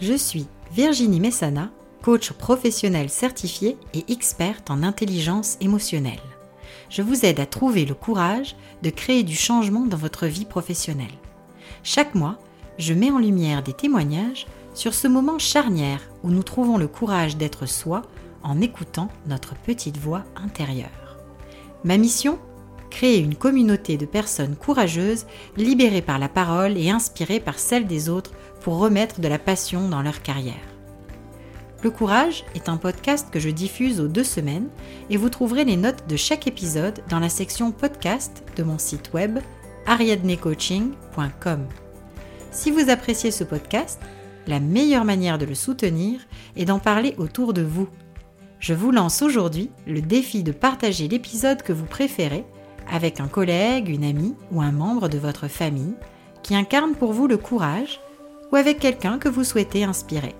Je suis Virginie Messana, coach professionnel certifié et experte en intelligence émotionnelle. Je vous aide à trouver le courage de créer du changement dans votre vie professionnelle. Chaque mois, je mets en lumière des témoignages sur ce moment charnière où nous trouvons le courage d'être soi en écoutant notre petite voix intérieure. Ma mission? Créer une communauté de personnes courageuses, libérées par la parole et inspirées par celle des autres pour remettre de la passion dans leur carrière. Le Courage est un podcast que je diffuse aux deux semaines et vous trouverez les notes de chaque épisode dans la section podcast de mon site web ariadnecoaching.com. Si vous appréciez ce podcast, la meilleure manière de le soutenir est d'en parler autour de vous. Je vous lance aujourd'hui le défi de partager l'épisode que vous préférez avec un collègue, une amie ou un membre de votre famille qui incarne pour vous le courage ou avec quelqu'un que vous souhaitez inspirer.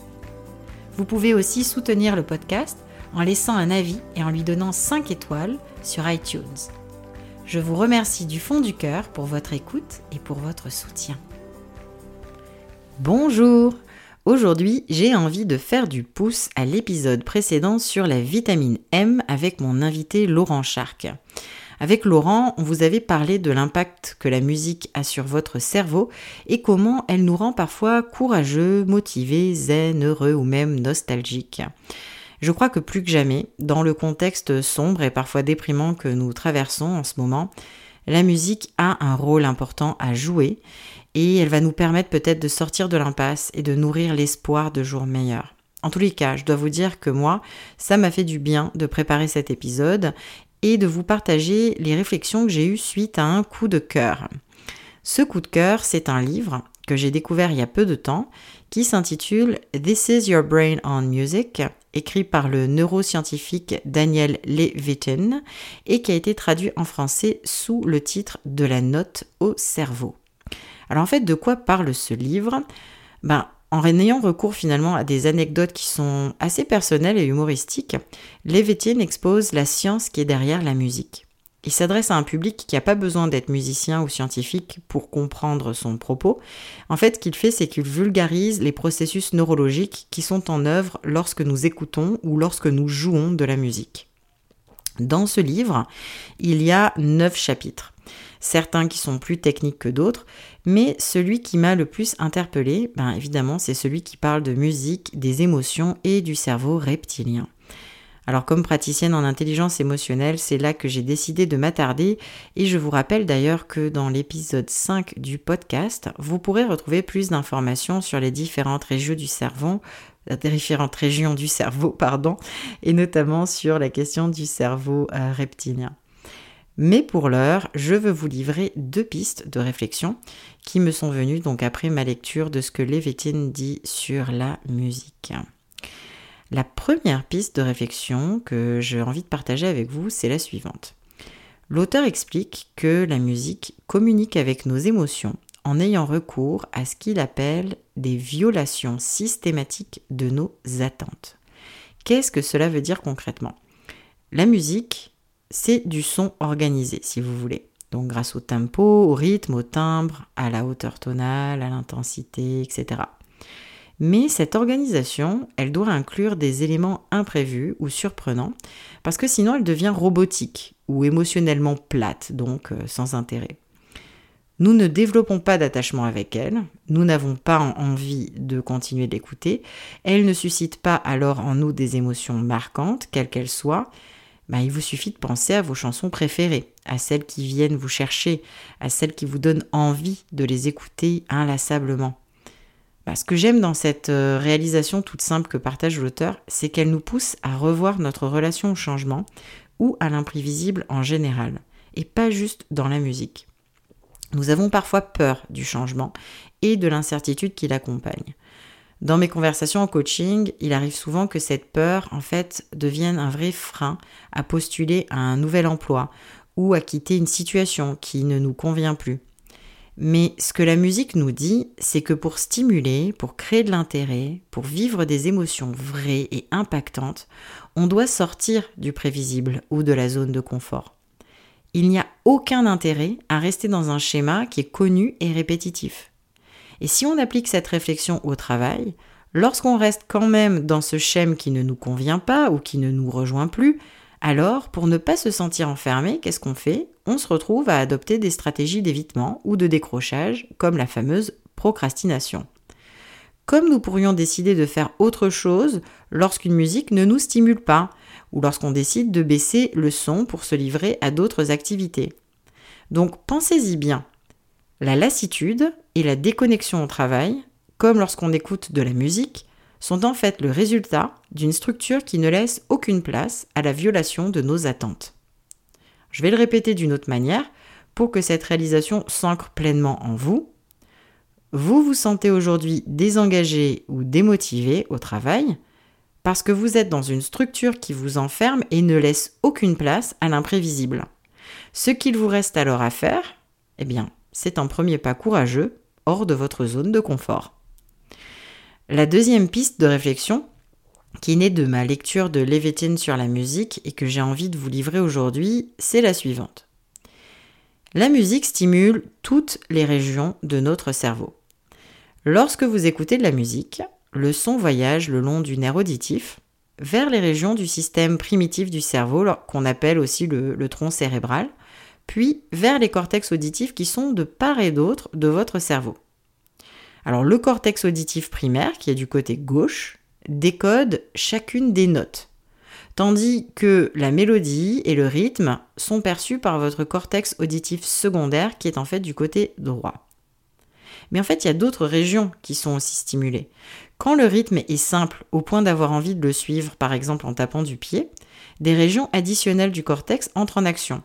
Vous pouvez aussi soutenir le podcast en laissant un avis et en lui donnant 5 étoiles sur iTunes. Je vous remercie du fond du cœur pour votre écoute et pour votre soutien. Bonjour Aujourd'hui, j'ai envie de faire du pouce à l'épisode précédent sur la vitamine M avec mon invité Laurent Charc. Avec Laurent, on vous avait parlé de l'impact que la musique a sur votre cerveau et comment elle nous rend parfois courageux, motivés, zen, heureux ou même nostalgiques. Je crois que plus que jamais, dans le contexte sombre et parfois déprimant que nous traversons en ce moment, la musique a un rôle important à jouer et elle va nous permettre peut-être de sortir de l'impasse et de nourrir l'espoir de jours meilleurs. En tous les cas, je dois vous dire que moi, ça m'a fait du bien de préparer cet épisode et de vous partager les réflexions que j'ai eues suite à un coup de cœur. Ce coup de cœur, c'est un livre que j'ai découvert il y a peu de temps qui s'intitule This is Your Brain on Music, écrit par le neuroscientifique Daniel Levitin et qui a été traduit en français sous le titre De la note au cerveau. Alors en fait, de quoi parle ce livre? Ben, en ayant recours finalement à des anecdotes qui sont assez personnelles et humoristiques, Levitin expose la science qui est derrière la musique. Il s'adresse à un public qui n'a pas besoin d'être musicien ou scientifique pour comprendre son propos. En fait, ce qu'il fait, c'est qu'il vulgarise les processus neurologiques qui sont en œuvre lorsque nous écoutons ou lorsque nous jouons de la musique. Dans ce livre, il y a neuf chapitres certains qui sont plus techniques que d'autres, mais celui qui m'a le plus interpellé, ben évidemment, c'est celui qui parle de musique, des émotions et du cerveau reptilien. Alors comme praticienne en intelligence émotionnelle, c'est là que j'ai décidé de m'attarder et je vous rappelle d'ailleurs que dans l'épisode 5 du podcast, vous pourrez retrouver plus d'informations sur les différentes régions du cerveau, les différentes régions du cerveau, pardon, et notamment sur la question du cerveau euh, reptilien. Mais pour l'heure, je veux vous livrer deux pistes de réflexion qui me sont venues donc après ma lecture de ce que Levitin dit sur la musique. La première piste de réflexion que j'ai envie de partager avec vous, c'est la suivante. L'auteur explique que la musique communique avec nos émotions en ayant recours à ce qu'il appelle des violations systématiques de nos attentes. Qu'est-ce que cela veut dire concrètement? La musique c'est du son organisé, si vous voulez. Donc grâce au tempo, au rythme, au timbre, à la hauteur tonale, à l'intensité, etc. Mais cette organisation, elle doit inclure des éléments imprévus ou surprenants, parce que sinon elle devient robotique ou émotionnellement plate, donc euh, sans intérêt. Nous ne développons pas d'attachement avec elle, nous n'avons pas envie de continuer d'écouter, elle ne suscite pas alors en nous des émotions marquantes, quelles qu'elles soient, bah, il vous suffit de penser à vos chansons préférées, à celles qui viennent vous chercher, à celles qui vous donnent envie de les écouter inlassablement. Bah, ce que j'aime dans cette euh, réalisation toute simple que partage l'auteur, c'est qu'elle nous pousse à revoir notre relation au changement ou à l'imprévisible en général, et pas juste dans la musique. Nous avons parfois peur du changement et de l'incertitude qui l'accompagne. Dans mes conversations en coaching, il arrive souvent que cette peur, en fait, devienne un vrai frein à postuler à un nouvel emploi ou à quitter une situation qui ne nous convient plus. Mais ce que la musique nous dit, c'est que pour stimuler, pour créer de l'intérêt, pour vivre des émotions vraies et impactantes, on doit sortir du prévisible ou de la zone de confort. Il n'y a aucun intérêt à rester dans un schéma qui est connu et répétitif. Et si on applique cette réflexion au travail, Lorsqu'on reste quand même dans ce schème qui ne nous convient pas ou qui ne nous rejoint plus, alors, pour ne pas se sentir enfermé, qu'est-ce qu'on fait? On se retrouve à adopter des stratégies d'évitement ou de décrochage, comme la fameuse procrastination. Comme nous pourrions décider de faire autre chose lorsqu'une musique ne nous stimule pas, ou lorsqu'on décide de baisser le son pour se livrer à d'autres activités? Donc pensez-y bien. La lassitude et la déconnexion au travail, comme lorsqu'on écoute de la musique, sont en fait le résultat d'une structure qui ne laisse aucune place à la violation de nos attentes. Je vais le répéter d'une autre manière pour que cette réalisation s'ancre pleinement en vous. Vous vous sentez aujourd'hui désengagé ou démotivé au travail parce que vous êtes dans une structure qui vous enferme et ne laisse aucune place à l'imprévisible. Ce qu'il vous reste alors à faire, eh bien, c'est un premier pas courageux hors de votre zone de confort. La deuxième piste de réflexion, qui naît de ma lecture de Levitin sur la musique et que j'ai envie de vous livrer aujourd'hui, c'est la suivante. La musique stimule toutes les régions de notre cerveau. Lorsque vous écoutez de la musique, le son voyage le long du nerf auditif vers les régions du système primitif du cerveau, qu'on appelle aussi le tronc cérébral, puis vers les cortex auditifs qui sont de part et d'autre de votre cerveau. Alors le cortex auditif primaire, qui est du côté gauche, décode chacune des notes, tandis que la mélodie et le rythme sont perçus par votre cortex auditif secondaire, qui est en fait du côté droit. Mais en fait, il y a d'autres régions qui sont aussi stimulées. Quand le rythme est simple au point d'avoir envie de le suivre, par exemple en tapant du pied, des régions additionnelles du cortex entrent en action,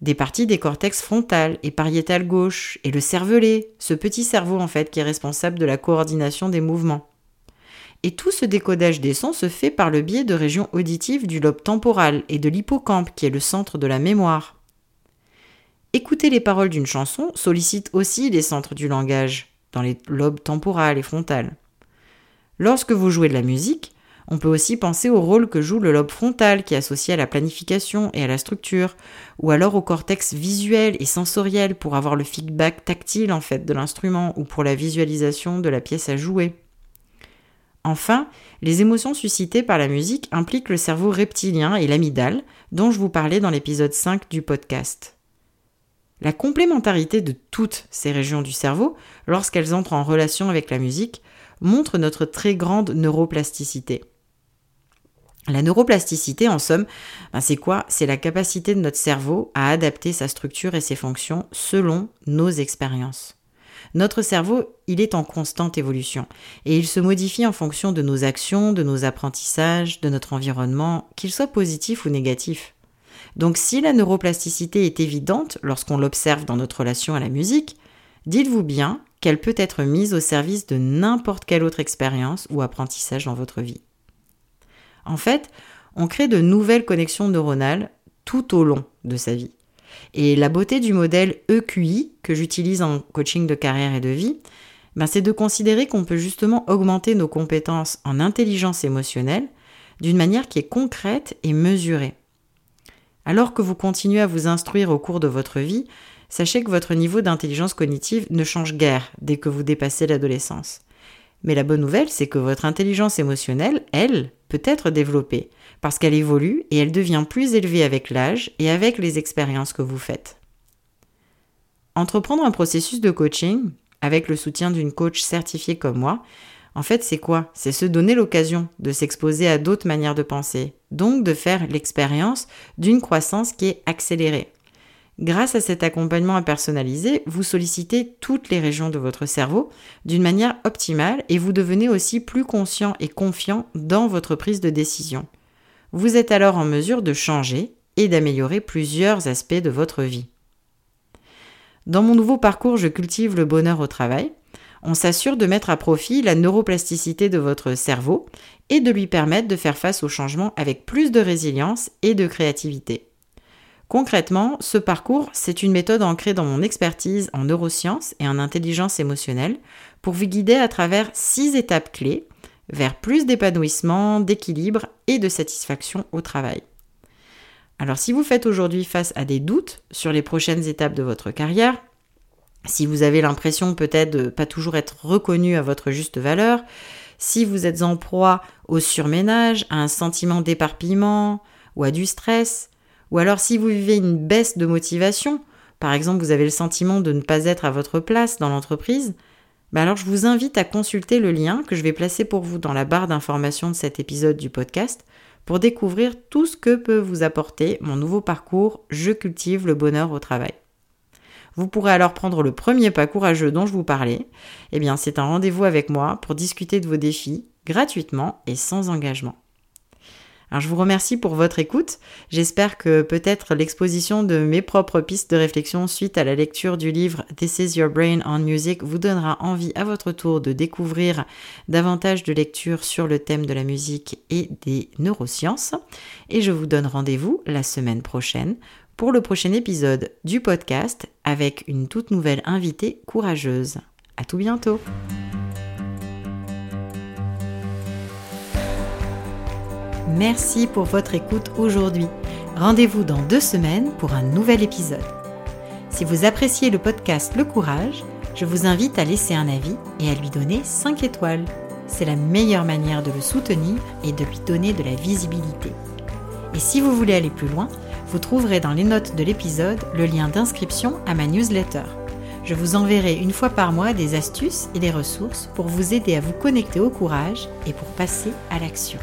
des parties des cortex frontal et pariétal gauche, et le cervelet, ce petit cerveau en fait qui est responsable de la coordination des mouvements. Et tout ce décodage des sons se fait par le biais de régions auditives du lobe temporal et de l'hippocampe qui est le centre de la mémoire. Écouter les paroles d'une chanson sollicite aussi les centres du langage, dans les lobes temporal et frontal. Lorsque vous jouez de la musique, on peut aussi penser au rôle que joue le lobe frontal qui est associé à la planification et à la structure, ou alors au cortex visuel et sensoriel pour avoir le feedback tactile en fait de l'instrument ou pour la visualisation de la pièce à jouer. Enfin, les émotions suscitées par la musique impliquent le cerveau reptilien et l'amygdale, dont je vous parlais dans l'épisode 5 du podcast. La complémentarité de toutes ces régions du cerveau, lorsqu'elles entrent en relation avec la musique, montre notre très grande neuroplasticité. La neuroplasticité, en somme, ben, c'est quoi? C'est la capacité de notre cerveau à adapter sa structure et ses fonctions selon nos expériences. Notre cerveau, il est en constante évolution et il se modifie en fonction de nos actions, de nos apprentissages, de notre environnement, qu'ils soient positifs ou négatifs. Donc si la neuroplasticité est évidente lorsqu'on l'observe dans notre relation à la musique, dites-vous bien qu'elle peut être mise au service de n'importe quelle autre expérience ou apprentissage dans votre vie. En fait, on crée de nouvelles connexions neuronales tout au long de sa vie. Et la beauté du modèle EQI que j'utilise en coaching de carrière et de vie, ben c'est de considérer qu'on peut justement augmenter nos compétences en intelligence émotionnelle d'une manière qui est concrète et mesurée. Alors que vous continuez à vous instruire au cours de votre vie, sachez que votre niveau d'intelligence cognitive ne change guère dès que vous dépassez l'adolescence. Mais la bonne nouvelle, c'est que votre intelligence émotionnelle, elle, peut être développée, parce qu'elle évolue et elle devient plus élevée avec l'âge et avec les expériences que vous faites. Entreprendre un processus de coaching, avec le soutien d'une coach certifiée comme moi, en fait, c'est quoi? C'est se donner l'occasion de s'exposer à d'autres manières de penser, donc de faire l'expérience d'une croissance qui est accélérée. Grâce à cet accompagnement personnalisé, vous sollicitez toutes les régions de votre cerveau d'une manière optimale et vous devenez aussi plus conscient et confiant dans votre prise de décision. Vous êtes alors en mesure de changer et d'améliorer plusieurs aspects de votre vie. Dans mon nouveau parcours Je cultive le bonheur au travail, on s'assure de mettre à profit la neuroplasticité de votre cerveau et de lui permettre de faire face aux changements avec plus de résilience et de créativité. Concrètement, ce parcours, c'est une méthode ancrée dans mon expertise en neurosciences et en intelligence émotionnelle pour vous guider à travers six étapes clés vers plus d'épanouissement, d'équilibre et de satisfaction au travail. Alors si vous faites aujourd'hui face à des doutes sur les prochaines étapes de votre carrière, si vous avez l'impression peut-être de pas toujours être reconnu à votre juste valeur, Si vous êtes en proie au surménage, à un sentiment d'éparpillement ou à du stress, ou alors si vous vivez une baisse de motivation, par exemple vous avez le sentiment de ne pas être à votre place dans l'entreprise, ben alors je vous invite à consulter le lien que je vais placer pour vous dans la barre d'information de cet épisode du podcast pour découvrir tout ce que peut vous apporter mon nouveau parcours Je cultive le bonheur au travail. Vous pourrez alors prendre le premier pas courageux dont je vous parlais. Eh bien, c'est un rendez-vous avec moi pour discuter de vos défis gratuitement et sans engagement. Alors je vous remercie pour votre écoute. J'espère que peut-être l'exposition de mes propres pistes de réflexion suite à la lecture du livre This is Your Brain on Music vous donnera envie à votre tour de découvrir davantage de lectures sur le thème de la musique et des neurosciences. Et je vous donne rendez-vous la semaine prochaine pour le prochain épisode du podcast avec une toute nouvelle invitée courageuse. À tout bientôt! Merci pour votre écoute aujourd'hui. Rendez-vous dans deux semaines pour un nouvel épisode. Si vous appréciez le podcast Le Courage, je vous invite à laisser un avis et à lui donner 5 étoiles. C'est la meilleure manière de le soutenir et de lui donner de la visibilité. Et si vous voulez aller plus loin, vous trouverez dans les notes de l'épisode le lien d'inscription à ma newsletter. Je vous enverrai une fois par mois des astuces et des ressources pour vous aider à vous connecter au courage et pour passer à l'action.